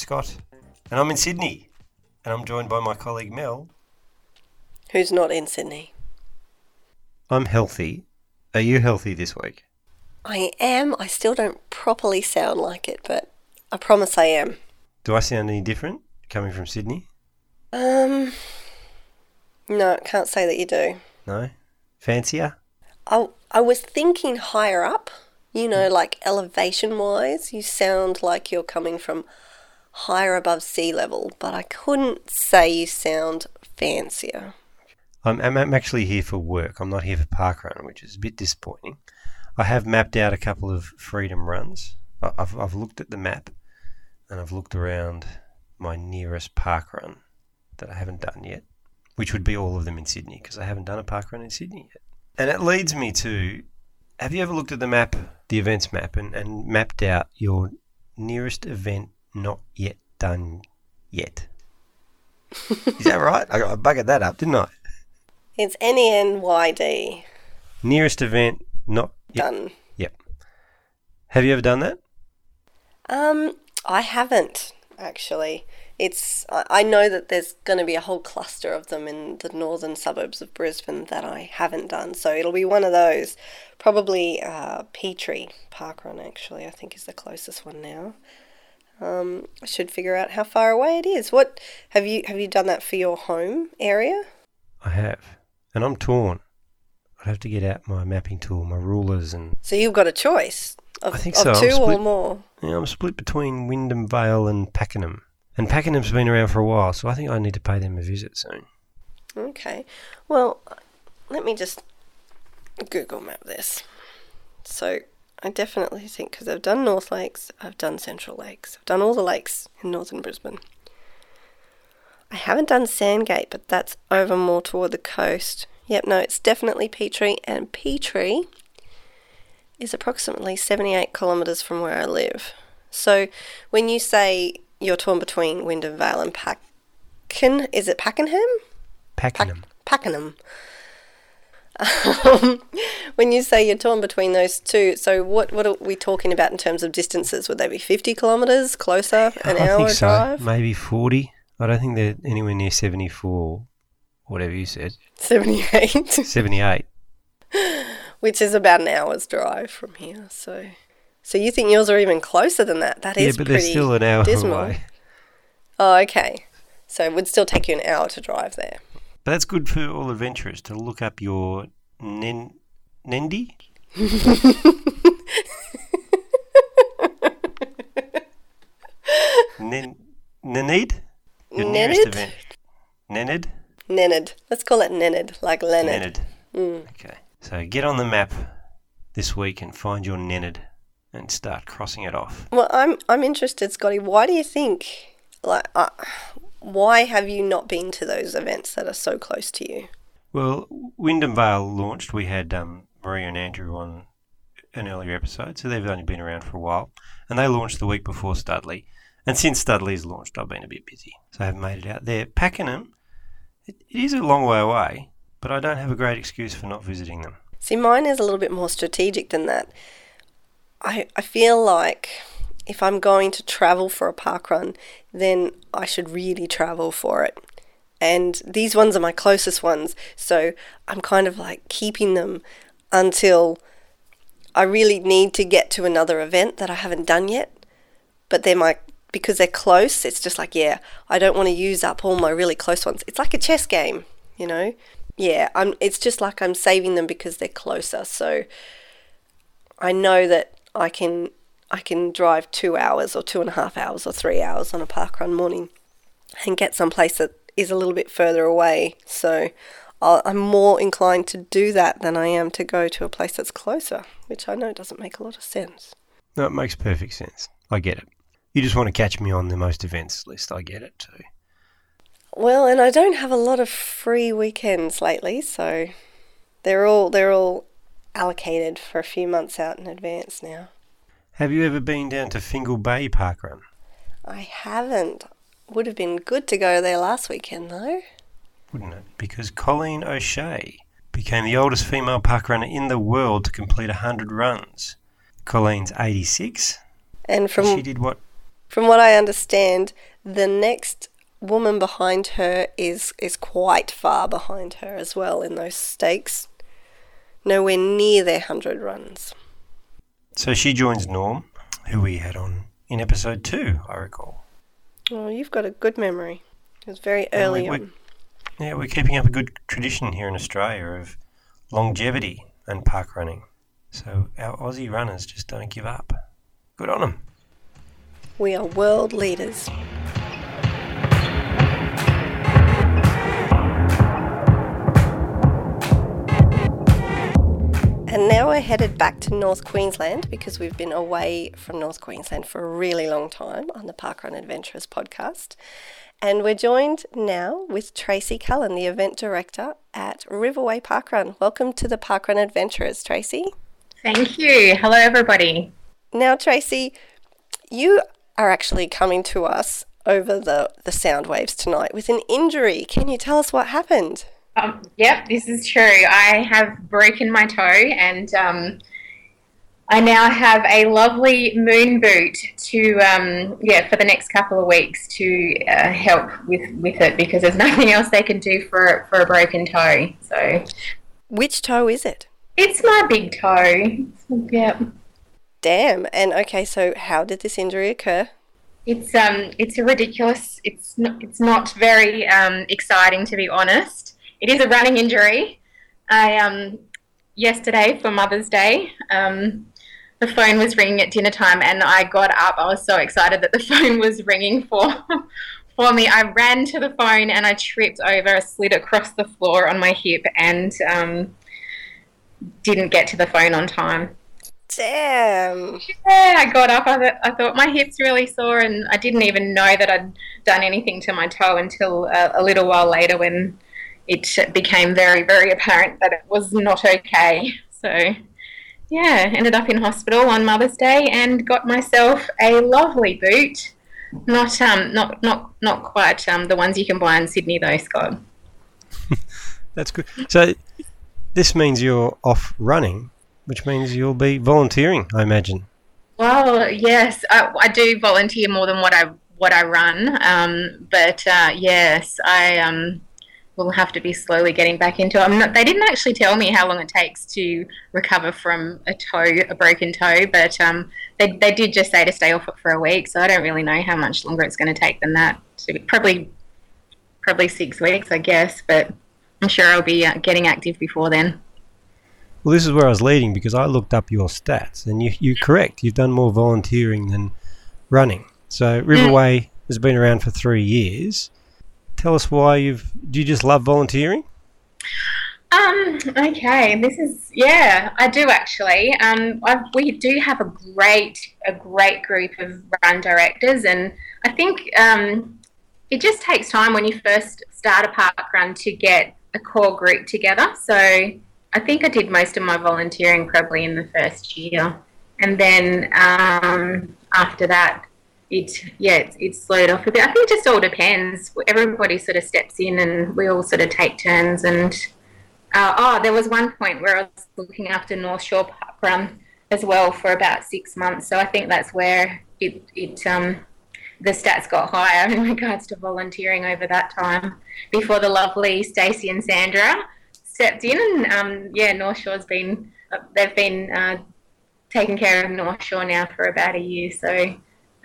Scott, and I'm in Sydney, and I'm joined by my colleague Mel. Who's not in Sydney? I'm healthy. Are you healthy this week? I am. I still don't properly sound like it, but I promise I am. Do I sound any different coming from Sydney? Um, no, can't say that you do. No? Fancier? I, I was thinking higher up, you know, like elevation wise. You sound like you're coming from higher above sea level, but I couldn't say you sound fancier. I'm, I'm, actually here for work. I'm not here for park run, which is a bit disappointing. I have mapped out a couple of freedom runs. I've, I've looked at the map and I've looked around my nearest park run that I haven't done yet, which would be all of them in Sydney because I haven't done a park run in Sydney yet. And it leads me to have you ever looked at the map, the events map, and, and mapped out your nearest event not yet done yet? Is that right? I, I buggered that up, didn't I? It's N E N Y D. Nearest event not yet. Done. Yep. Have you ever done that? Um, I haven't actually. It's I know that there's going to be a whole cluster of them in the northern suburbs of Brisbane that I haven't done, so it'll be one of those. Probably uh, Petrie Parkrun actually, I think is the closest one now. Um, I should figure out how far away it is. What have you have you done that for your home area? I have. And I'm torn. I'd have to get out my mapping tool, my rulers, and So you've got a choice of, I think so. I'm 2 or more. know, I'm split between Wyndham Vale and Pakenham. And Pakenham's been around for a while, so I think I need to pay them a visit soon. Okay. Well, let me just Google map this. So I definitely think because I've done North Lakes, I've done Central Lakes, I've done all the lakes in northern Brisbane. I haven't done Sandgate, but that's over more toward the coast. Yep, no, it's definitely Petrie, and Petrie is approximately 78 kilometres from where I live. So when you say you're torn between Wyndham Vale and Packen, is it Pakenham? Pakenham. Pakenham. Um, when you say you're torn between those two, so what what are we talking about in terms of distances? Would they be 50 kilometres closer, an I hour think so. drive? Maybe 40. I don't think they're anywhere near 74, whatever you said. 78, 78. which is about an hour's drive from here. So, so you think yours are even closer than that? That yeah, is but they're still an hour dismal. away. Oh, okay. So it would still take you an hour to drive there. But that's good for all adventurers to look up your nen- Nendi. Nen- Nenid? Your nearest Nenid? Nenid? Nenid. Let's call it Nenid, like Leonard. Nenid. Okay. So get on the map this week and find your Nenid and start crossing it off. Well, I'm I'm interested, Scotty. Why do you think like uh, why have you not been to those events that are so close to you? Well, Wyndham Vale launched. We had um, Maria and Andrew on an earlier episode, so they've only been around for a while. And they launched the week before Studley. And since Studley's launched, I've been a bit busy, so I haven't made it out there. Pakenham, it, it is a long way away, but I don't have a great excuse for not visiting them. See, mine is a little bit more strategic than that. I I feel like if I'm going to travel for a park run, then I should really travel for it. And these ones are my closest ones, so I'm kind of like keeping them until I really need to get to another event that I haven't done yet. But they're my because they're close, it's just like, yeah, I don't want to use up all my really close ones. It's like a chess game, you know? Yeah, I'm it's just like I'm saving them because they're closer. So I know that I can I can drive two hours or two and a half hours or three hours on a park run morning and get someplace that is a little bit further away. So I'll, I'm more inclined to do that than I am to go to a place that's closer, which I know doesn't make a lot of sense. No, it makes perfect sense. I get it. You just want to catch me on the most events list. I get it too. Well, and I don't have a lot of free weekends lately, so they're all they're all allocated for a few months out in advance now. Have you ever been down to Fingal Bay Park Run? I haven't. Would have been good to go there last weekend though. Wouldn't it? Because Colleen O'Shea became the oldest female park runner in the world to complete 100 runs. Colleen's 86. And from she did what From what I understand, the next woman behind her is is quite far behind her as well in those stakes. Nowhere near their hundred runs. So she joins Norm, who we had on in episode two, I recall. Oh, you've got a good memory. It was very early we- on. Yeah, we're keeping up a good tradition here in Australia of longevity and park running. So our Aussie runners just don't give up. Good on them. We are world leaders. And now we're headed back to North Queensland because we've been away from North Queensland for a really long time on the Parkrun Adventurers podcast. And we're joined now with Tracey Cullen, the event director at Riverway Parkrun. Welcome to the Parkrun Adventurers, Tracey. Thank you. Hello, everybody. Now, Tracey, you are actually coming to us over the, the sound waves tonight with an injury. Can you tell us what happened? Um, yep, this is true. I have broken my toe, and um, I now have a lovely moon boot to um, yeah for the next couple of weeks to uh, help with with it because there's nothing else they can do for for a broken toe. So Which toe is it? it's my big toe. Yep. Damn. And okay, so how did this injury occur? It's um it's a ridiculous. It's not it's not very um exciting to be honest. It is a running injury. I um yesterday for Mother's Day, um, the phone was ringing at dinner time, and I got up. I was so excited that the phone was ringing for for me. I ran to the phone and I tripped over, I slid across the floor on my hip, and um, didn't get to the phone on time. Damn. Yeah, I got up. I, th- I thought my hips really sore, and I didn't even know that I'd done anything to my toe until uh, a little while later when it became very, very apparent that it was not okay. So, yeah, ended up in hospital on Mother's Day and got myself a lovely boot. Not, um, not, not, not quite um, the ones you can buy in Sydney though, Scott. That's good. So this means you're off running, which means you'll be volunteering, I imagine. Well, yes, I, I do volunteer more than what I what I run, um, but uh, yes, I um, will have to be slowly getting back into it. I'm not, they didn't actually tell me how long it takes to recover from a toe, a broken toe, but um, they, they did just say to stay off it for a week. So I don't really know how much longer it's going to take than that. So probably probably six weeks, I guess, but I'm sure I'll be uh, getting active before then. Well, this is where I was leading because I looked up your stats, and you, you're correct. You've done more volunteering than running. So Riverway has been around for three years. Tell us why you've. Do you just love volunteering? Um. Okay. This is yeah. I do actually. Um. i we do have a great a great group of run directors, and I think um, it just takes time when you first start a park run to get a core group together. So I think I did most of my volunteering probably in the first year, and then um, after that, it yeah it, slowed off a bit. I think it just all depends. Everybody sort of steps in, and we all sort of take turns. And uh, oh, there was one point where I was looking after North Shore Park Run as well for about six months. So I think that's where it it um the stats got higher in regards to volunteering over that time before the lovely Stacey and Sandra stepped in. And um, yeah, North Shore's been uh, they've been uh, taking care of North Shore now for about a year. So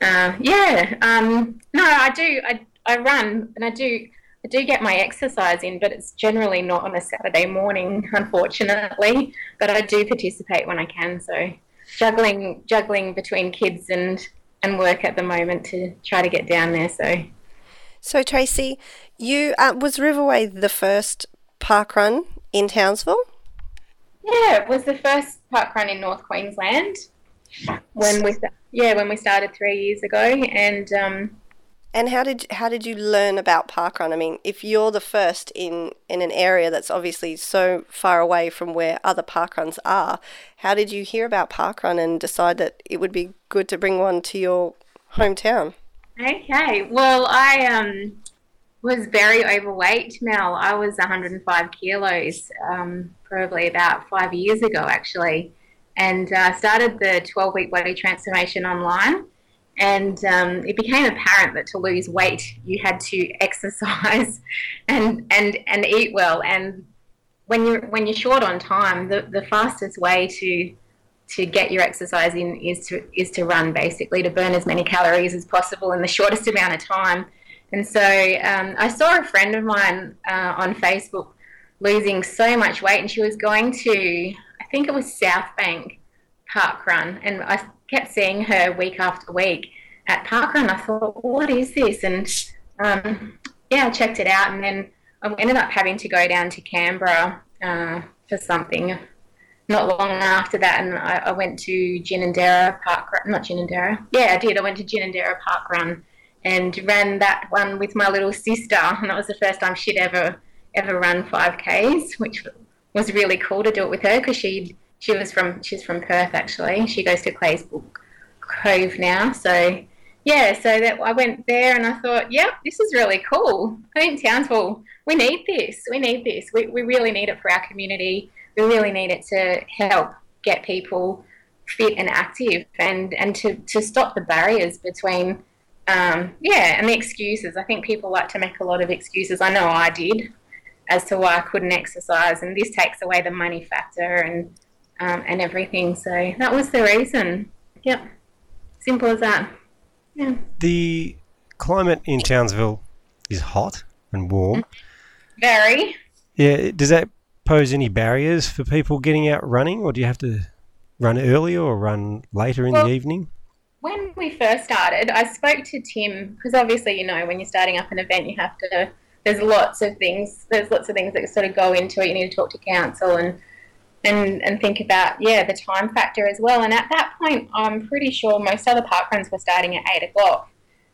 uh, yeah, um, no, I do. I, I run and I do. I do get my exercise in, but it's generally not on a Saturday morning, unfortunately. But I do participate when I can. So juggling juggling between kids and and work at the moment to try to get down there. So So, Tracey, you uh, was Riverway the first park run in Townsville? yeah, it was the first park run in North Queensland when we yeah when we started three years ago, and um, And how did how did you learn about parkrun? I mean, if you're the first in in an area that's obviously so far away from where other parkruns are, how did you hear about parkrun and decide that it would be good to bring one to your hometown? Okay. Well, I um, was very overweight, Mel. I was 105 kilos, um, probably about five years ago, actually, and uh, started the 12 week body transformation online. and um, it became apparent that to lose weight you had to exercise and and and eat well and when you're when you're short on time the, the fastest way to to get your exercise in is to is to run basically to burn as many calories as possible in the shortest amount of time and so um, I saw a friend of mine uh, on Facebook losing so much weight and she was going to I think it was South Bank Park Run and I kept seeing her week after week at parkrun. I thought, what is this? And um, yeah, I checked it out, and then I ended up having to go down to Canberra uh, for something. Not long after that, and I, I went to Ginninderra Park Run. Not Ginninderra. Yeah, I did. I went to Ginninderra Park Run and ran that one with my little sister, and that was the first time she'd ever ever run 5Ks, which was really cool to do it with her because she she was from she's from Perth actually. She goes to Claysbrook Cove now, so yeah, so that I went there and I thought, yeah, this is really cool. I think Townsville, we need this. We need this. We, we really need it for our community. We really need it to help get people fit and active and, and to, to stop the barriers between, um, yeah, and the excuses. I think people like to make a lot of excuses. I know I did as to why I couldn't exercise, and this takes away the money factor and, um, and everything. So that was the reason. Yep. Simple as that. Yeah. The climate in Townsville is hot and warm. Very. Yeah. Does that pose any barriers for people getting out running, or do you have to run earlier or run later in well, the evening? When we first started, I spoke to Tim because obviously, you know, when you're starting up an event, you have to. There's lots of things. There's lots of things that sort of go into it. You need to talk to council and and and think about yeah the time factor as well. And at that point, I'm pretty sure most other park runs were starting at eight o'clock.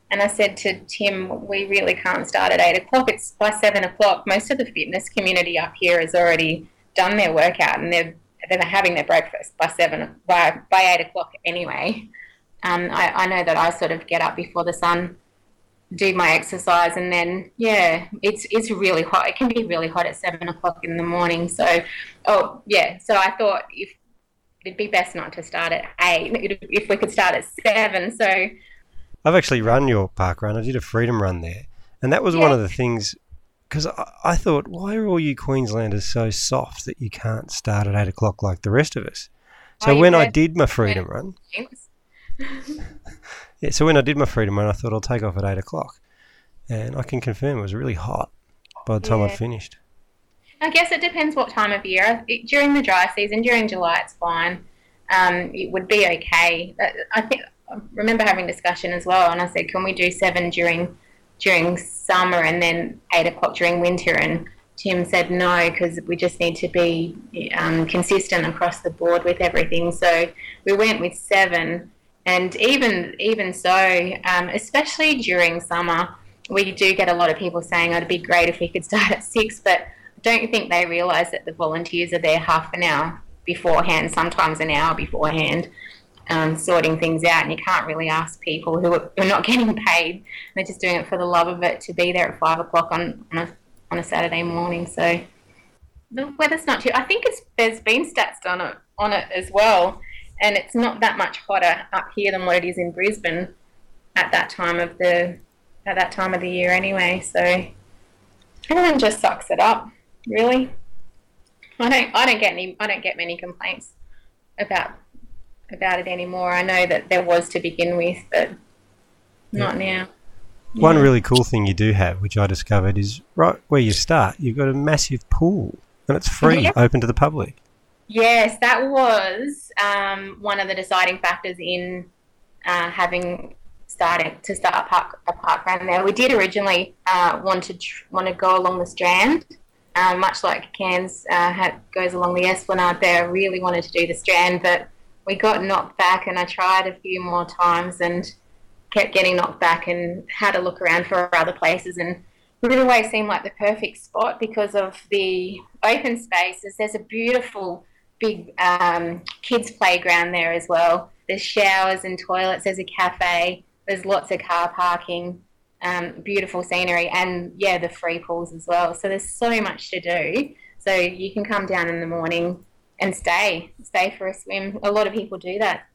And I said to Tim, we really can't start at eight o'clock. It's by seven o'clock. Most of the fitness community up here has already done their workout and they're they're having their breakfast by seven by by eight o'clock anyway. Um, I, I know that I sort of get up before the sun do my exercise and then yeah it's it's really hot. It can be really hot at seven o'clock in the morning. So oh yeah. So i thought if it'd be best not to start at eight. If we could start at seven. So i've actually run your park run. I did a freedom run there. And that was yeah. one of the things because I, I, thought why are all you queenslanders so soft that you can't start at eight o'clock like the rest of us? So oh, when i did my freedom run Yeah, so when I did my freedom run, I thought I'll take off at eight o'clock, and I can confirm it was really hot by the time yeah. I'd finished. I guess it depends what time of year. It, during the dry season, during July, it's fine. Um, it would be okay. Uh, I think I remember having discussion as well, and I said, "Can we do seven during during summer and then eight o'clock during winter?" And Tim said no because we just need to be um, consistent across the board with everything. So we went with seven and even even so, um, especially during summer, we do get a lot of people saying, oh, "It'd be great if we could start at six, but I don't think they realise that the volunteers are there half an hour beforehand, sometimes an hour beforehand, um, sorting things out. And you can't really ask people who are, who are, not getting paid; they're just doing it for the love of it to be there at five o'clock on on a, on a Saturday morning. So the weather's not too. I think it's there's been stats done it on it as well and it's not that much hotter up here than what it is in Brisbane at that time of the at that time of the year anyway. So everyone just sucks it up, really. I don't I don't get any I don't get many complaints about about it anymore. I know that there was to begin with, but not yeah. now. One really cool thing you do have, which I discovered, is right where you start, you've got a massive pool and it's free, yeah. open to the public. Yes, that was um, one of the deciding factors in uh, having started to start a park, a park run there. We did originally uh, want to tr- want to go along the Strand, uh, much like Cairns uh, had, goes along the Esplanade. There, really wanted to do the Strand, but we got knocked back, and I tried a few more times and kept getting knocked back, and had a look around for other places and. Riverway seemed like the perfect spot because of the open spaces. There's a beautiful big um, kids playground there as well. There's showers and toilets. There's a cafe. There's lots of car parking. Um, beautiful scenery, and yeah, the free pools as well. So there's so much to do. So you can come down in the morning and stay, stay for a swim. A lot of people do that.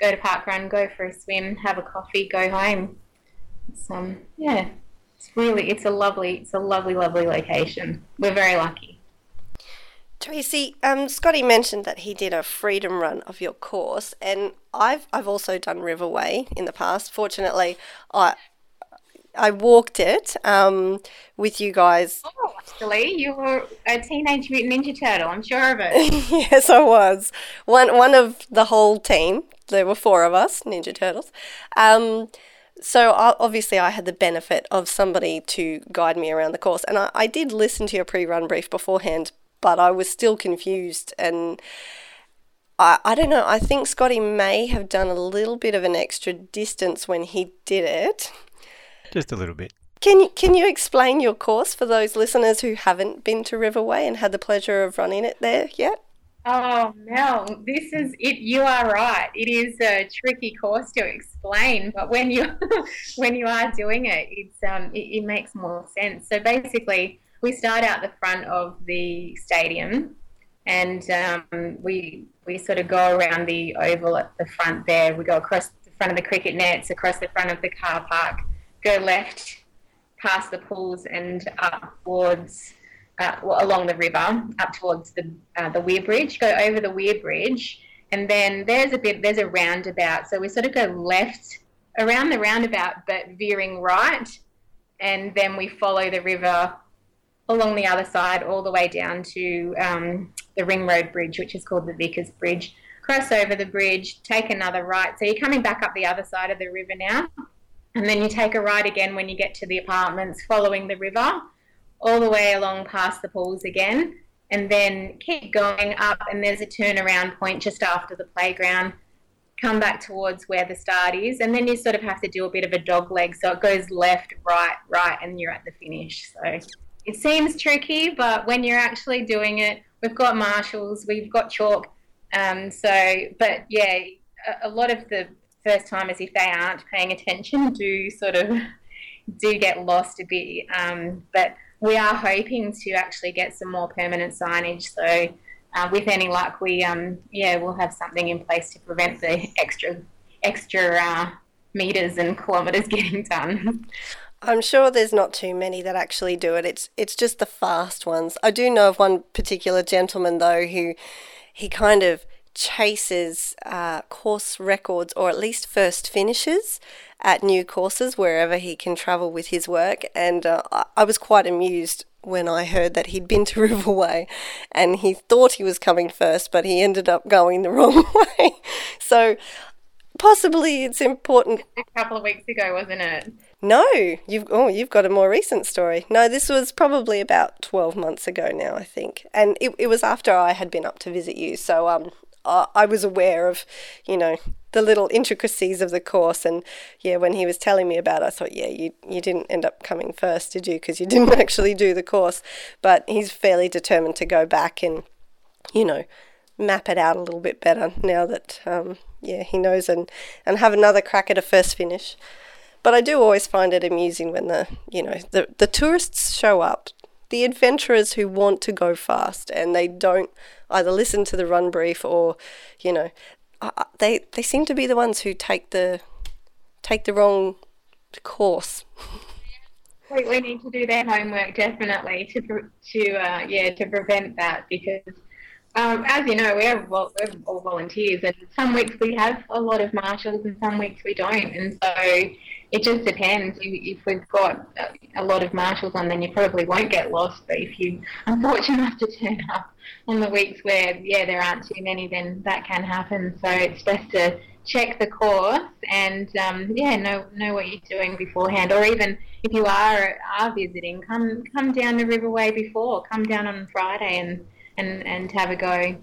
go to park run, go for a swim, have a coffee, go home. Um yeah, it's really it's a lovely it's a lovely lovely location. We're very lucky. Tracey, um, Scotty mentioned that he did a freedom run of your course, and I've I've also done Riverway in the past. Fortunately, I I walked it um, with you guys. Oh, actually, you were a Teenage Mutant Ninja Turtle. I'm sure of it. yes, I was one one of the whole team. There were four of us, Ninja Turtles. Um, so obviously, I had the benefit of somebody to guide me around the course, and I, I did listen to your pre-run brief beforehand, but I was still confused and. I, I don't know. I think Scotty may have done a little bit of an extra distance when he did it. Just a little bit. Can you, can you explain your course for those listeners who haven't been to Riverway and had the pleasure of running it there yet? Oh, Mel, this is it. You are right. It is a tricky course to explain, but when you when you are doing it, it's um it, it makes more sense. So basically, we start out the front of the stadium, and um, we we sort of go around the oval at the front there. We go across the front of the cricket nets, across the front of the car park, go left past the pools and up towards uh, well, along the river up towards the uh, the Weir Bridge. Go over the Weir Bridge, and then there's a bit there's a roundabout. So we sort of go left around the roundabout, but veering right, and then we follow the river along the other side all the way down to um, the Ring Road Bridge, which is called the Vickers Bridge. Cross over the bridge, take another right. So you're coming back up the other side of the river now. And then you take a right again when you get to the apartments following the river all the way along past the pools again, and then keep going up. And there's a turnaround point just after the playground. Come back towards where the start is, and then you sort of have to do a bit of a dog leg. So it goes left, right, right, and you're at the finish. So it seems tricky, but when you're actually doing it, we've got marshals, we've got chalk. Um, so, but yeah, a, a lot of the first timers, if they aren't paying attention, do sort of do get lost a bit. Um, but we are hoping to actually get some more permanent signage. So, uh, with any luck, we um, yeah we'll have something in place to prevent the extra extra uh, meters and kilometers getting done. I'm sure there's not too many that actually do it. It's it's just the fast ones. I do know of one particular gentleman though who he kind of chases uh, course records or at least first finishes at new courses wherever he can travel with his work. And uh, I was quite amused when I heard that he'd been to Riverway and he thought he was coming first, but he ended up going the wrong way. So possibly it's important. A couple of weeks ago, wasn't it? No, you've oh you've got a more recent story. No, this was probably about twelve months ago now, I think, and it, it was after I had been up to visit you. So um, I was aware of, you know, the little intricacies of the course. And yeah, when he was telling me about it, I thought, yeah, you, you didn't end up coming first, did you? Because you didn't actually do the course. But he's fairly determined to go back and, you know, map it out a little bit better now that, um, yeah, he knows and, and have another crack at a first finish. But I do always find it amusing when the, you know, the, the tourists show up the adventurers who want to go fast and they don't either listen to the run brief or, you know, they they seem to be the ones who take the take the wrong course. We, we need to do their homework definitely to to uh, yeah to prevent that because um, as you know we're, we're all volunteers and some weeks we have a lot of marshals and some weeks we don't and so it just depends. If we've got a lot of marshals on, then you probably won't get lost. But if you are fortunate enough to turn up on the weeks where, yeah, there aren't too many, then that can happen. So it's best to check the course and, um, yeah, know know what you're doing beforehand. Or even if you are are visiting, come come down the Riverway before. Come down on Friday and and, and have a go.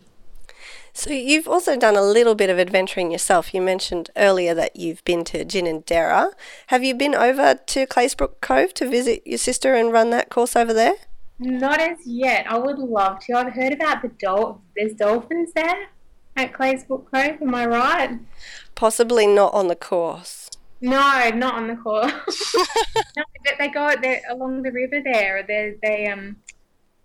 So you've also done a little bit of adventuring yourself. You mentioned earlier that you've been to Ginninderra. Have you been over to Claysbrook Cove to visit your sister and run that course over there? Not as yet. I would love to. I've heard about the dol- there's dolphins there at Claysbrook Cove. Am I right? Possibly not on the course. No, not on the course. no, but they go they along the river there. They they um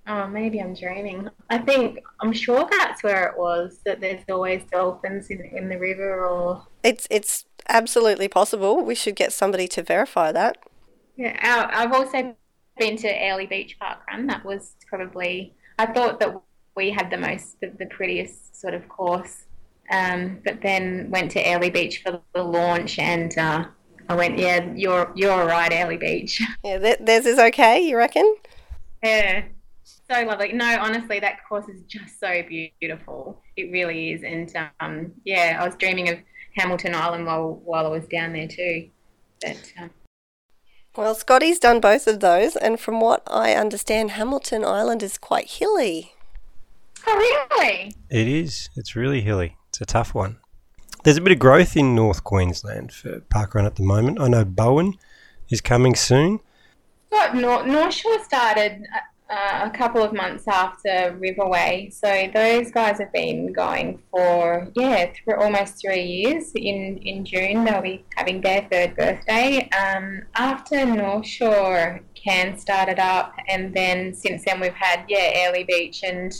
Oh, maybe I'm dreaming. I think I'm sure that's where it was. That there's always dolphins in in the river, or It's it's absolutely possible. We should get somebody to verify that. Yeah, I've also been to Airlie Beach Park Run. That was probably I thought that we had the most the, the prettiest sort of course, um, but then went to Airlie Beach for the launch and. Uh, I went, yeah, you're you're right, Airlie Beach. Yeah, theirs is okay. You reckon? Yeah, so lovely. No, honestly, that course is just so beautiful. It really is. And um, yeah, I was dreaming of Hamilton Island while while I was down there too. But um, well, Scotty's done both of those, and from what I understand, Hamilton Island is quite hilly. Oh, really? It is. It's really hilly. It's a tough one. There's a bit of growth in North Queensland for parkrun at the moment. I know Bowen is coming soon. What North, North Shore started uh, a couple of months after Riverway. So those guys have been going for yeah, almost three years. In in June they'll be having their third birthday. Um, after North Shore Cairns started up, and then since then we've had yeah, Airlie Beach and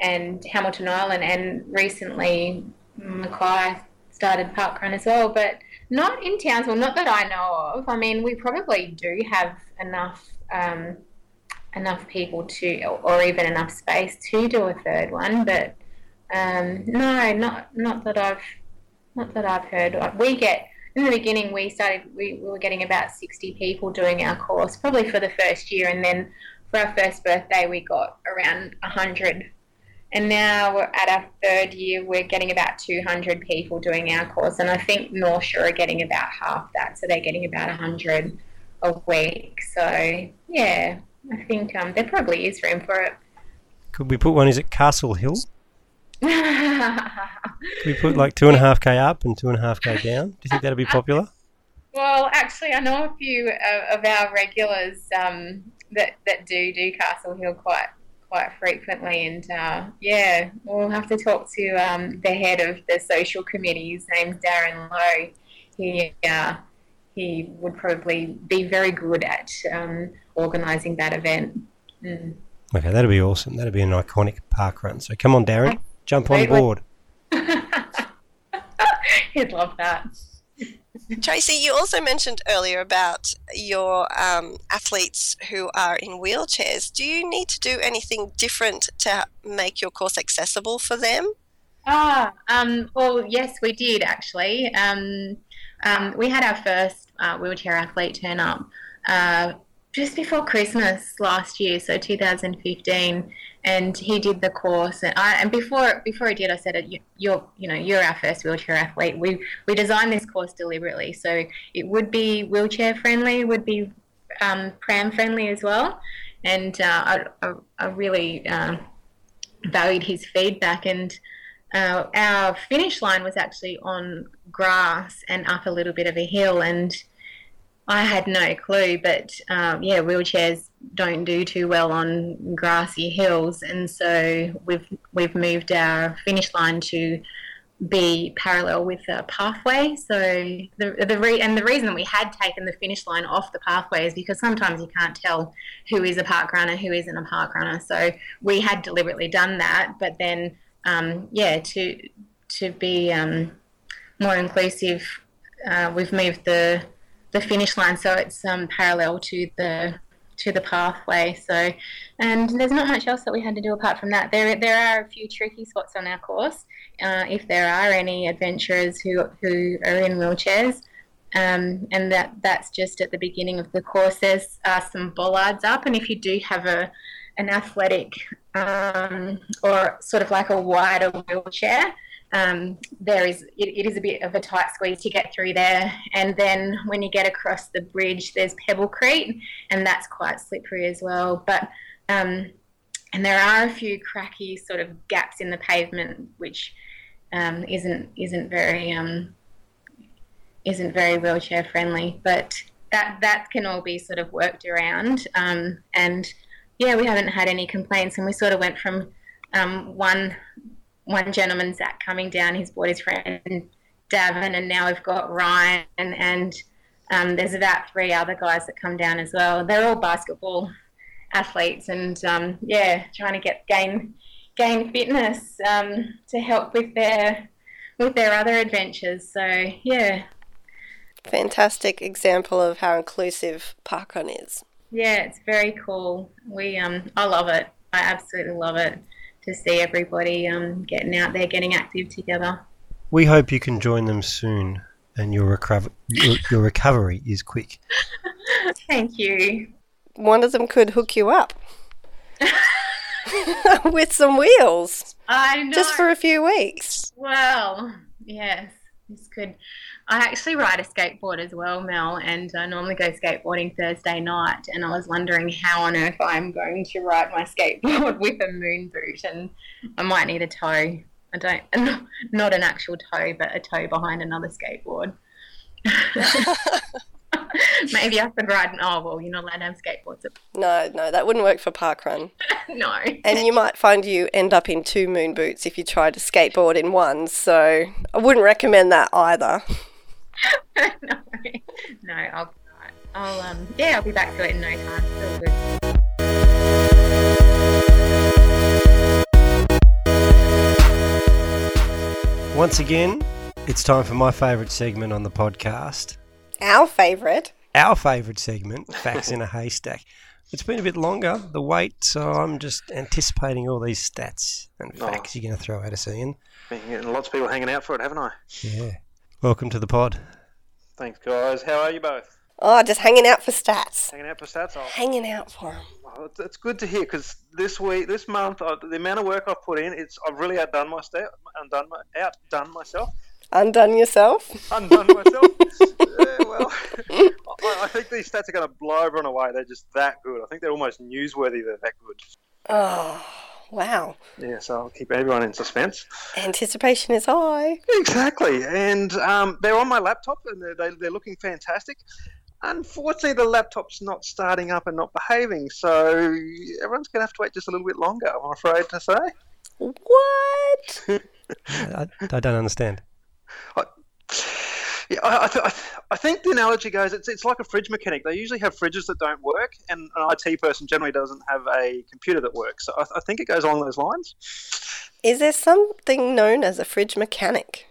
and Hamilton Island, and recently Mackay started parkrun as well, but not in Townsville, not that I know of. I mean, we probably do have enough. Um, enough people to, or even enough space to do a third one. But um, no, not not that I've not that I've heard. We get in the beginning we started we, we were getting about 60 people doing our course probably for the first year and then for our first birthday we got around 100 and now we're at our third year we're getting about 200 people doing our course and i think north shore are getting about half that so they're getting about 100 a week so yeah I think um, there probably is room for it. Could we put one? Is it Castle Hill? Could we put like two and a half k up and two and a half k down? Do you think that'd be popular? Well, actually, I know a few of, of our regulars um, that that do do Castle Hill quite quite frequently, and uh, yeah, we'll have to talk to um, the head of the social committee. His name's Darren Lowe. He uh, he would probably be very good at um, organising that event. Mm. Okay, that'd be awesome. That'd be an iconic park run. So come on, Darren, jump on board. He'd love that. Tracey, you also mentioned earlier about your um, athletes who are in wheelchairs. Do you need to do anything different to make your course accessible for them? Ah, um, well, yes, we did actually. Um, um, we had our first uh, wheelchair athlete turn up uh, just before Christmas last year, so 2015, and he did the course. And, I, and before before he did, I said, "You're you know you're our first wheelchair athlete. We we designed this course deliberately, so it would be wheelchair friendly, would be um, pram friendly as well." And uh, I, I, I, really uh, valued his feedback and. Uh, our finish line was actually on grass and up a little bit of a hill, and I had no clue, but um, yeah, wheelchairs don't do too well on grassy hills, and so we've we've moved our finish line to be parallel with the pathway. So the the re- and the reason we had taken the finish line off the pathway is because sometimes you can't tell who is a park runner, who isn't a park runner. So we had deliberately done that, but then um, yeah, to to be um, more inclusive, uh, we've moved the the finish line, so it's um, parallel to the to the pathway. So, and there's not much else that we had to do apart from that. There there are a few tricky spots on our course. Uh, if there are any adventurers who who are in wheelchairs, um, and that that's just at the beginning of the course. There's uh, some bollards up, and if you do have a an athletic um, or sort of like a wider wheelchair, um, there is it, it is a bit of a tight squeeze to get through there. And then when you get across the bridge, there's Pebblecrete, and that's quite slippery as well. But um, and there are a few cracky sort of gaps in the pavement, which um, isn't isn't very um, isn't very wheelchair friendly. But that that can all be sort of worked around. Um, and yeah, we haven't had any complaints, and we sort of went from um, one one gentleman, Zach, coming down. He's brought his friend Davin, and now we've got Ryan, and, um, there's about three other guys that come down as well. They're all basketball athletes, and um, yeah, trying to get gain gain fitness um, to help with their with their other adventures. So yeah, Fantastic example of how inclusive parkrun is. yeah, it's very cool. We um, I love it. I absolutely love it to see everybody um getting out there, getting active together. We hope you can join them soon and your, recover- your, your recovery is quick. Thank you. One of them could hook you up with some wheels I know. just for a few weeks. Well, yes, this could. I actually ride a skateboard as well, Mel, and I normally go skateboarding Thursday night. And I was wondering how on earth I'm going to ride my skateboard with a moon boot, and I might need a toe. I don't, not an actual toe, but a toe behind another skateboard. Maybe I could ride. Oh well, you're not allowed to have skateboards. At, No, no, that wouldn't work for parkrun. no. And you might find you end up in two moon boots if you try to skateboard in one. So I wouldn't recommend that either. No, no, I'll, I'll, um, yeah, I'll be back to it in no time. It's all good. Once again, it's time for my favourite segment on the podcast. Our favourite. Our favourite segment, Facts in a Haystack. It's been a bit longer, the wait, so I'm just anticipating all these stats and Oh. facts you're going to throw at us, Ian. Been getting lots of people hanging out for it, haven't I? Yeah. Welcome to the pod. Thanks, guys. How are you both? Oh, just hanging out for stats. Hanging out for stats? Oh, Hanging out for 'em. oh, it's, it's good to hear because this week, this month, uh, the amount of work I've put in, it's I've really outdone my stat, undone my, outdone myself, Undone yourself. undone myself. yeah, well, I, I think these stats are going to blow everyone away. They're just that good. I think they're almost newsworthy. They're that good. Oh, wow. Yeah, so I'll keep everyone in suspense. Anticipation is high. Exactly, and um, they're on my laptop, and they're, they, they're looking fantastic. Unfortunately, the laptop's not starting up and not behaving, so everyone's going to have to wait just a little bit longer. I'm afraid to say. What? I, I don't understand. Yeah, I, I, th- I, th- I think the analogy goes it's, it's like a fridge mechanic. They usually have fridges that don't work, and an IT person generally doesn't have a computer that works. So I, I think it goes along those lines. Is there something known as a fridge mechanic?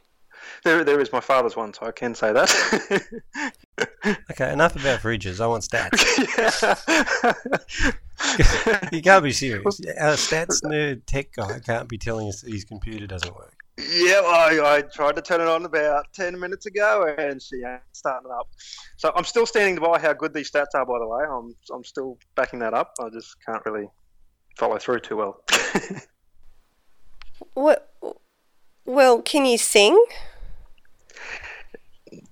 There, there is my father's one, so I can say that. Okay, enough about fridges. I want stats. You can't be serious. Our stats nerd tech guy can't be telling us that his computer doesn't work. Yeah, I, I tried to turn it on about 10 minutes ago and she ain't starting up. So I'm still standing by how good these stats are, by the way. I'm, I'm still backing that up. I just can't really follow through too well. What? Well, can you sing?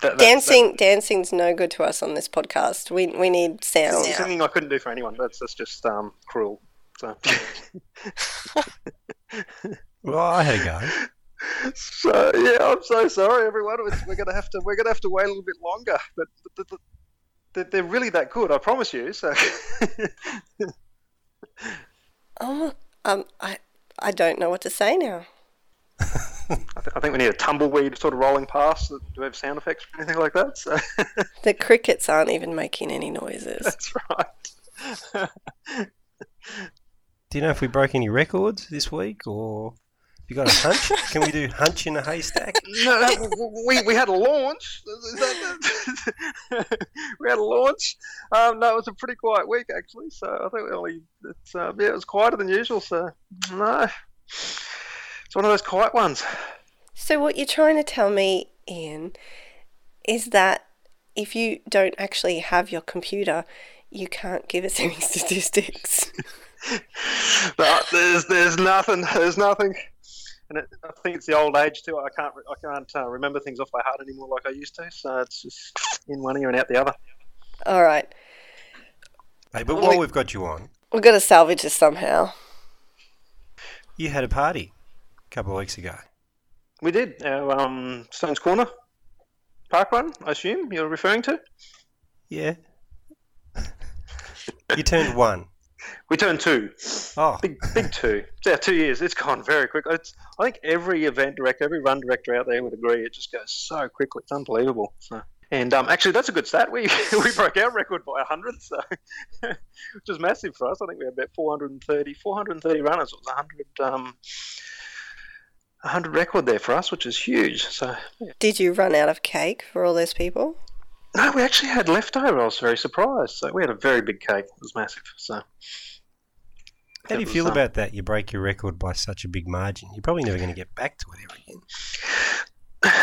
That- that- Dancing, dancing's no good to us on this podcast. We we need sound. that- singing I couldn't do for anyone. That's, that's just um, cruel. So, Well, I had a go. so yeah, I'm so sorry, everyone. We're gonna have to we're gonna have to wait a little bit longer, but, but, but they're, they're really that good. I promise you. So Oh, um, I I don't know what to say now. I, th- I think we need a tumbleweed sort of rolling past. Do we have sound effects or anything like that? So The crickets aren't even making any noises. that's right. Do you know if we broke any records this week, or you got a hunch? Can we do hunch in a haystack? No, that- we, we had a launch. Is that- we had a launch. Um, no, it was a pretty quiet week actually. So I think we only it's uh, yeah, it was quieter than usual. So no, it's one of those quiet ones. So what you're trying to tell me, Ian, is that if you don't actually have your computer, you can't give us any statistics. But there's there's nothing. There's nothing. And it, I think it's the old age too. I can't I can't uh, remember things off by heart anymore like I used to. So it's just in one ear and out the other. All right, Hey, but while we've got you on, we've got to salvage this somehow. you had a party a couple of weeks ago. We did our um, Stones Corner park run. I assume you're referring to. Yeah. you turned one. We turned two. Oh, Big, big two. Yeah, two years. It's gone very quick. It's, I think every event director, every run director out there would agree. It just goes so quickly. It's unbelievable. So, and um, actually, that's a good stat. We we broke our record by hundred, so which is massive for us. I think we had about 430, 430 runners. It was 100, um, 100 record there for us, which is huge. So, yeah. Did you run out of cake for all those people? No, we actually had leftover. I was very surprised. So we had a very big cake. It was massive. So. How do you feel um, about that? You break your record by such a big margin. You're probably never going to get back to it ever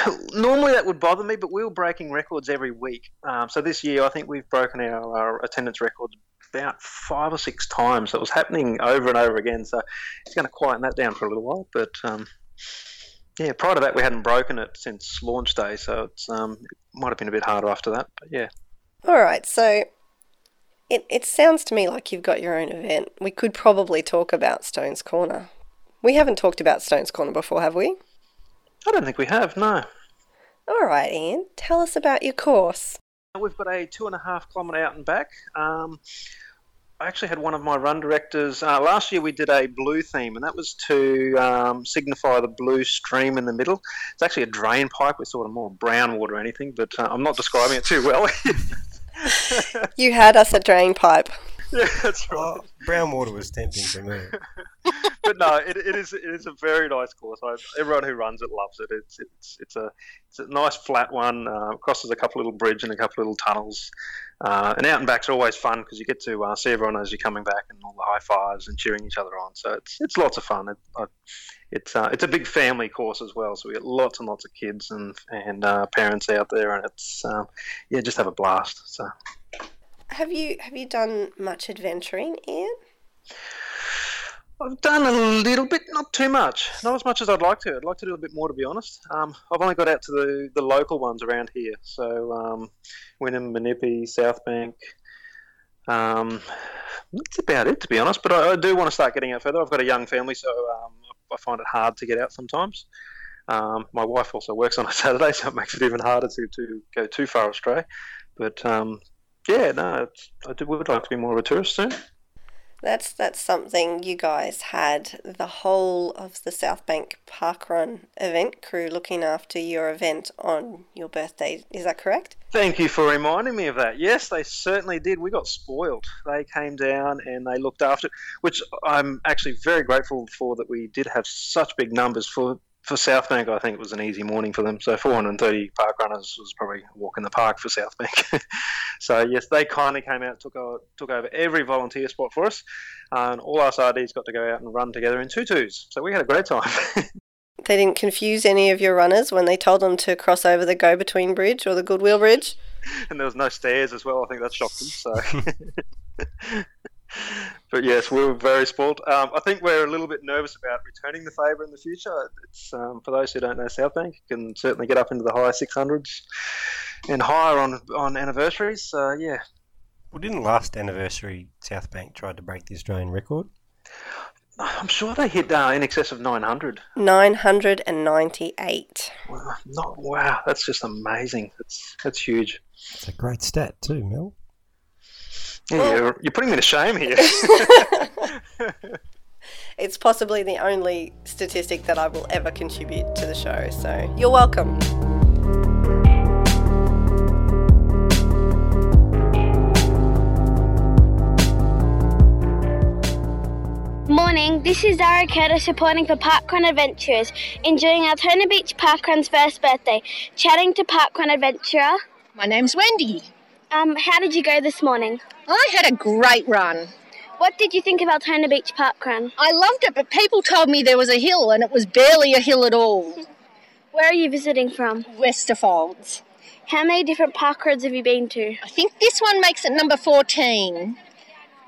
again. Normally that would bother me, but we were breaking records every week. Um, so this year, I think we've broken our, our attendance record about five or six times. So it was happening over and over again. So it's going to quieten that down for a little while. But um, yeah, prior to that, we hadn't broken it since launch day. So it's um, it might have been a bit harder after that. But yeah. All right, so it, it sounds to me like you've got your own event. We could probably talk about Stone's Corner. We haven't talked about Stone's Corner before, have we? I don't think we have, no. All right, Ian, tell us about your course. We've got a two and a half kilometre out and back. Um, I actually had one of my run directors. Uh, last year we did a blue theme, and that was to um, signify the blue stream in the middle. It's actually a drain pipe with sort of more brown water or anything, but uh, I'm not describing it too well. You had us a drain pipe. yeah, that's right. Brown water was tempting for me. but no, it, it is it is a very nice course. I, everyone who runs it loves it. It's it's it's a it's a nice flat one. Uh, crosses a couple little bridge and a couple little tunnels. Uh, and out and backs always fun because you get to uh, see everyone as you're coming back and all the high fives and cheering each other on. So it's it's lots of fun. It, I, it's uh, it's a big family course as well. So we get lots and lots of kids and and uh, parents out there, and it's um, yeah, just have a blast. So. Have you have you done much adventuring, Ian? I've done a little bit, not too much, not as much as I'd like to. I'd like to do a bit more, to be honest. Um, I've only got out to the, the local ones around here, so um, Wynnum, Minnippi, South Bank. Um, that's about it, to be honest. But I, I do want to start getting out further. I've got a young family, so um, I find it hard to get out sometimes. Um, my wife also works on a Saturday, so it makes it even harder to, to go too far astray. But um, yeah, no, it's, I do, would like to be more of a tourist soon. That's that's something you guys had the whole of the South Bank Parkrun event crew looking after your event on your birthday. Is that correct? Thank you for reminding me of that. Yes, they certainly did. We got spoiled. They came down and they looked after it, which I'm actually very grateful for that we did have such big numbers for. For South Bank, I think it was an easy morning for them. So 430 park runners was probably a walk in the park for South Bank. so yes, they kindly came out, took over, took over every volunteer spot for us, and all our RDs got to go out and run together in tutus. So we had a great time. They didn't confuse any of your runners when they told them to cross over the Go Between Bridge or the Goodwill Bridge. and there was no stairs as well. I think that shocked them. So, but yes, we were very spoilt. Um, I think we're a little bit nervous about returning the favour in the future. It's um, for those who don't know South Bank, you can certainly get up into the high six hundreds and higher on on anniversaries. So yeah, Well, didn't last anniversary South Bank tried to break the Australian record? I'm sure they hit uh, in excess of 900. 998. Wow, Not wow, that's just amazing. That's that's huge. It's a great stat too, Mel. Yeah, you're, you're putting me to shame here. It's possibly the only statistic that I will ever contribute to the show, so you're welcome. Morning, this is Zara Curtis reporting for Parkrun Adventurers, enjoying Altona Beach Parkrun's first birthday, chatting to Parkrun Adventurer. My name's Wendy. Um, how did you go this morning? I had a great run. What did you think of Altona Beach Park Run? I loved it, but people told me there was a hill and it was barely a hill at all. Where are you visiting from? Westerfolds. How many different park runs have you been to? I think this one makes it number 14.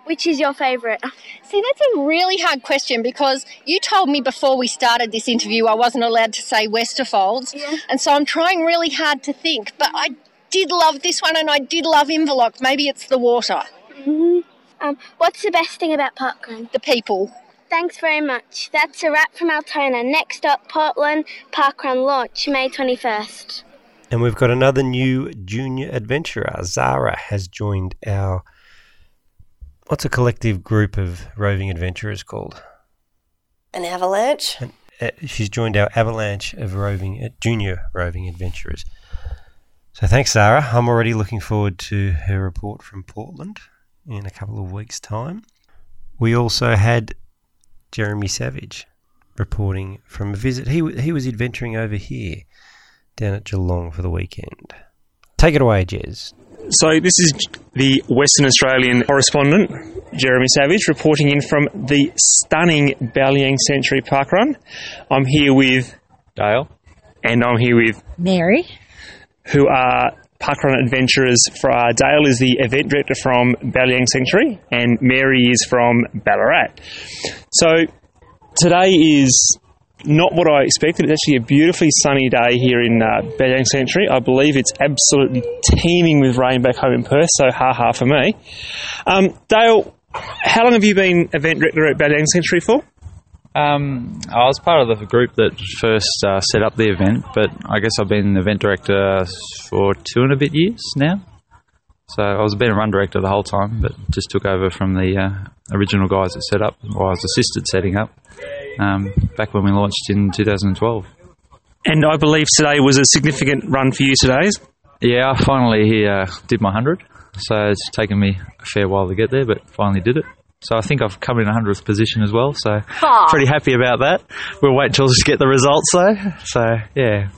Which is your favourite? See, that's a really hard question because you told me before we started this interview I wasn't allowed to say Westerfolds, Yeah. and so I'm trying really hard to think. But I did love this one and I did love Inverloch. Maybe it's the water, hmm Um, what's the best thing about Parkrun? the people. Thanks very much. That's a wrap from Altona. Next up, Portland Parkrun launch, May 21st. And we've got another new junior adventurer. Zara has joined our. What's a collective group of roving adventurers called? An avalanche? Uh, she's joined our avalanche of roving uh, junior roving adventurers. So thanks, Sarah. I'm already looking forward to her report from Portland in a couple of weeks' time. We also had Jeremy Savage. reporting from a visit. He, he was adventuring over here down at Geelong for the weekend. Take it away, Jez. So, this is the Western Australian correspondent, Jeremy Savage, reporting in from the stunning Balyang Sanctuary Park Run. I'm here with Dale. And I'm here with Mary, who are parkrun adventurers. For uh, Dale is the event director from Balyang Sanctuary, and Mary is from Ballarat. So today is not what I expected. It's actually a beautifully sunny day here in uh, Sanctuary. I believe it's absolutely teeming with rain back home in Perth, so ha ha for me. Um, Dale, how long have you been event director at Balyang Sanctuary for? Um, I was part of the group that first uh, set up the event, but I guess I've been event director for two and a bit years now. So I was been a run director the whole time, but just took over from the uh, original guys that set up, or I was assisted setting up, um, back when we launched in 2012. And I believe today was a significant run for you today. Yeah, I finally uh, did my 100. So it's taken me a fair while to get there, but finally did it. So I think I've come in 100th position as well. So Aww. pretty happy about that. We'll wait till to get the results though. So yeah,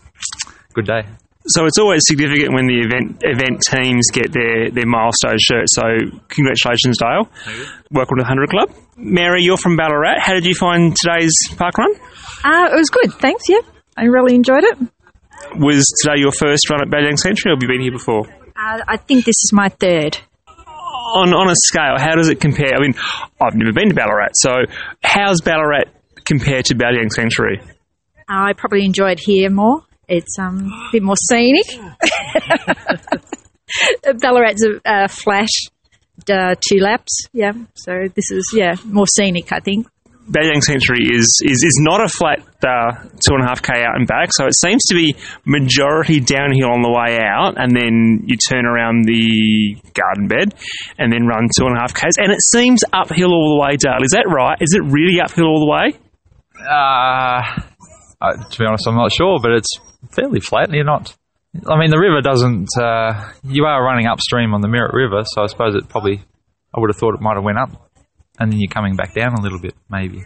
good day. So it's always significant when the event event teams get their, their milestone shirt. So congratulations, Dale. Welcome to the 100 Club. Mary, you're from Ballarat. How did you find today's park run? Uh, it was good, thanks. Yeah, I really enjoyed it. Was today your first run at Balyang Sanctuary, or have you been here before? Uh, I think this is my third. On on a scale, how does it compare? I mean, I've never been to Ballarat, so how's Ballarat compared to Balyang Sanctuary? I probably enjoy it here more. It's um, a bit more scenic. Ballarat's a uh, flash, uh, two laps. Yeah, so this is yeah more scenic. I think. Balyang Sanctuary is, is, is not a flat uh, two and a half k out and back, so it seems to be majority downhill on the way out, and then you turn around the garden bed and then run two and a half k's, and it seems uphill all the way, Dale. Is that right? Is it really uphill all the way? Uh, uh, to be honest, I'm not sure, but it's fairly flat. You're not. I mean, the river doesn't. Uh, you are running upstream on the Merritt River, so I suppose it probably. I would have thought it might have went up, and then you're coming back down a little bit, maybe.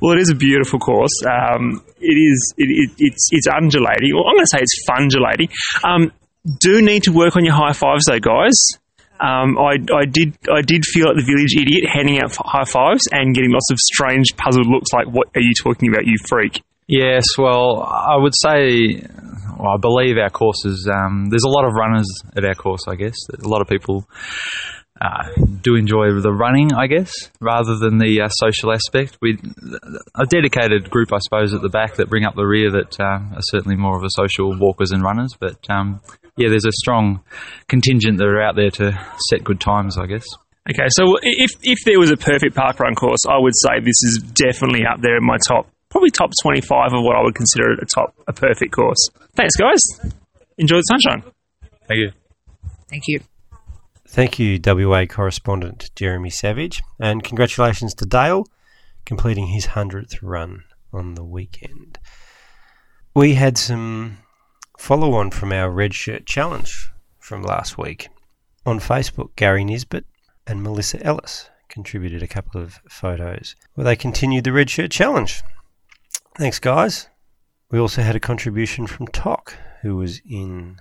Well, it is a beautiful course. Um, it is. It, it, it's it's undulating. Well, I'm going to say it's fungulating. Um, do need to work on your high fives, though, guys. Um, I, I did I did feel like the village idiot handing out high fives and getting lots of strange puzzled looks like what are you talking about you freak Yes, well, I would say, well, I believe our courses. Um, there's a lot of runners at our course. I guess a lot of people uh, do enjoy the running. I guess rather than the uh, social aspect. We a dedicated group, I suppose, at the back that bring up the rear that uh, are certainly more of a social walkers and runners. But um, yeah, there's a strong contingent that are out there to set good times. I guess. Okay, so if if there was a perfect park run course, I would say this is definitely up there in my top, probably top twenty five of what I would consider a top a perfect course. Thanks, guys. Enjoy the sunshine. Thank you. Thank you. Thank you, WA correspondent Jeremy Savage, and congratulations to Dale completing his 100th run on the weekend. We had some follow on from our Red Shirt Challenge from last week. On Facebook, Gary Nisbet and Melissa Ellis contributed a couple of photos where they continued the Red Shirt Challenge. Thanks, guys. We also had a contribution from Tok, who was in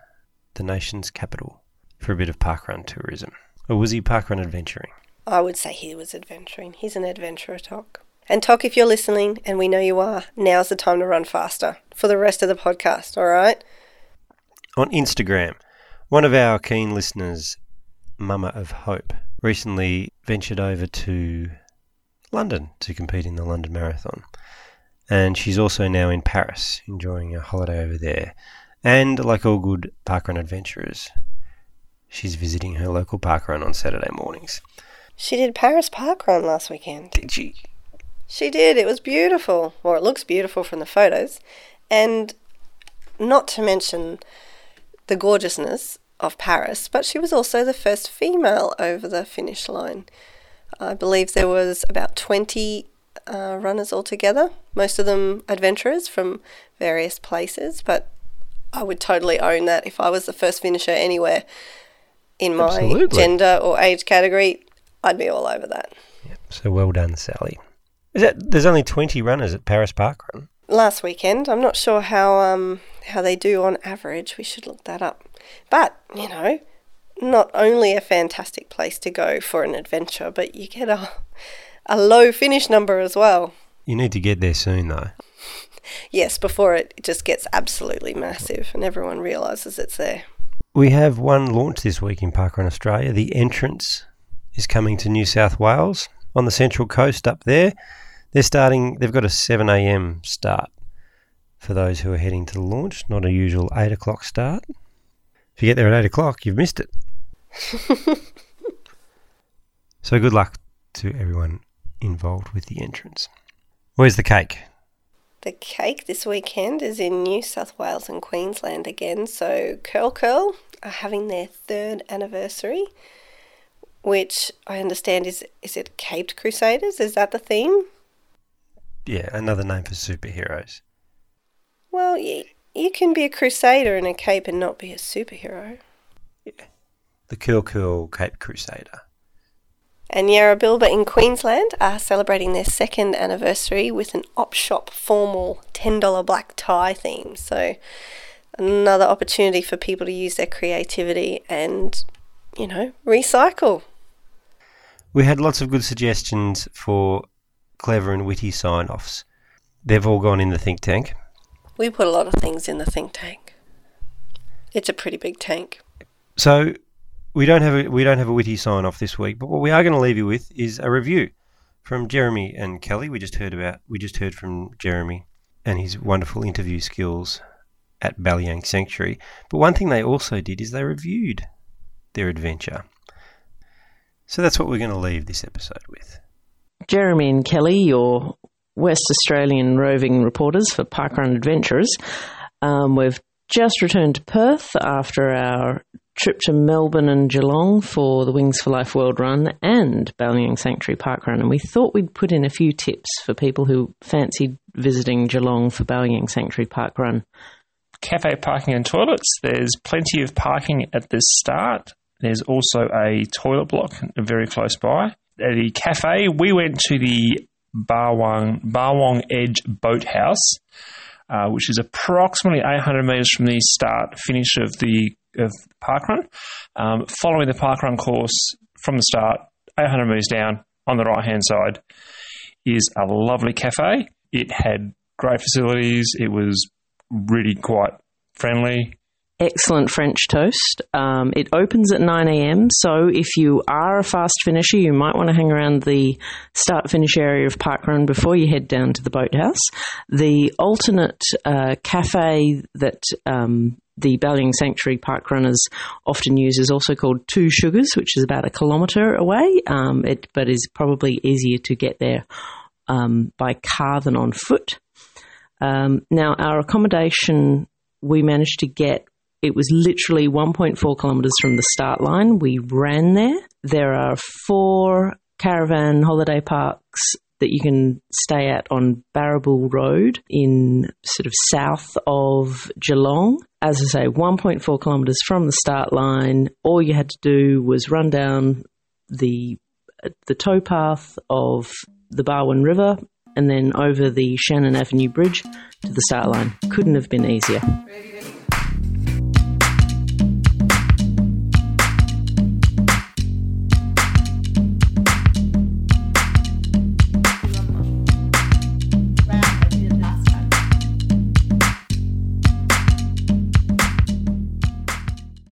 the nation's capital for a bit of parkrun tourism. Or was he parkrun adventuring? I would say he was adventuring. He's an adventurer, Tok. And Tok, if you're listening, and we know you are, now's the time to run faster for the rest of the podcast, all right? On Instagram, one of our keen listeners, Mama of Hope, recently ventured over to London to compete in the London Marathon. And she's also now in Paris, enjoying a holiday over there. And like all good parkrun adventurers, she's visiting her local parkrun on Saturday mornings. She did Paris Parkrun last weekend. Did she? She did. It was beautiful. Well, it looks beautiful from the photos. And not to mention the gorgeousness of Paris, but she was also the first female over the finish line. I believe there was about 20 uh, runners altogether, most of them adventurers from various places, but I would totally own that if I was the first finisher anywhere in my Absolutely. gender or age category, I'd be all over that. Yep. So well done, Sally. Is that there's only 20 runners at Paris Parkrun? Last weekend, I'm not sure how um how they do on average. We should look that up. But you know, not only a fantastic place to go for an adventure, but you get a a low finish number as well. You need to get there soon, though. Yes, before it just gets absolutely massive and everyone realizes it's there. We have one launch this week in Parkrun Australia. The entrance is coming to New South Wales on the Central Coast up there. They're starting. They've got a 7 a.m. start for those who are heading to the launch. Not a usual 8 o'clock start. If you get there at 8 o'clock, you've missed it. so good luck to everyone involved with the entrance. Where's the cake? The cake this weekend is in New South Wales and Queensland again. So Curl Curl are having their third anniversary, which I understand is is it Caped Crusaders? Is that the theme? Yeah, another name for superheroes. Well, you, you can be a crusader in a cape and not be a superhero. Yeah. The Curl Curl Cape Crusader. And Yarrabilba in Queensland are celebrating their second anniversary with an op shop formal $10 black tie theme. So, another opportunity for people to use their creativity and, you know, recycle. We had lots of good suggestions for clever and witty sign offs. They've all gone in the think tank. We put a lot of things in the think tank. It's a pretty big tank. So we don't have a we don't have a witty sign off this week, but what we are going to leave you with is a review from Jeremy and Kelly. We just heard about we just heard from Jeremy and his wonderful interview skills at Balyang Sanctuary. But one thing they also did is they reviewed their adventure. So that's what we're going to leave this episode with. Jeremy and Kelly, your West Australian roving reporters for Parkrun Adventurers. Um, we've just returned to Perth after our trip to Melbourne and Geelong for the Wings for Life World Run and Balyang Sanctuary Park Run, and we thought we'd put in a few tips for people who fancied visiting Geelong for Balyang Sanctuary Park Run. Cafe parking and toilets. There's plenty of parking at the start. There's also a toilet block very close by. At the cafe, we went to the Barwon, Barwon Edge Boathouse, uh, which is approximately 800 metres from the start finish of the of parkrun. Um, following the parkrun course from the start, 800 metres down on the right hand side, is a lovely cafe. It had great facilities. It was really quite friendly. Excellent French toast. Um, it opens at 9 a.m. So if you are a fast finisher, you might want to hang around the start finish area of Parkrun before you head down to the boathouse. The alternate uh, cafe that um, the Balyang Sanctuary Park runners often use is also called Two Sugars, which is about a kilometre away, um, it, but is probably easier to get there um, by car than on foot. Um, now, our accommodation we managed to get. It was literally 1.4 kilometres from the start line. We ran there. There are four caravan holiday parks that you can stay at on Barrabool Road in sort of south of Geelong. As I say, 1.4 kilometres from the start line. All you had to do was run down the the towpath of the Barwon River and then over the Shannon Avenue Bridge to the start line. Couldn't have been easier.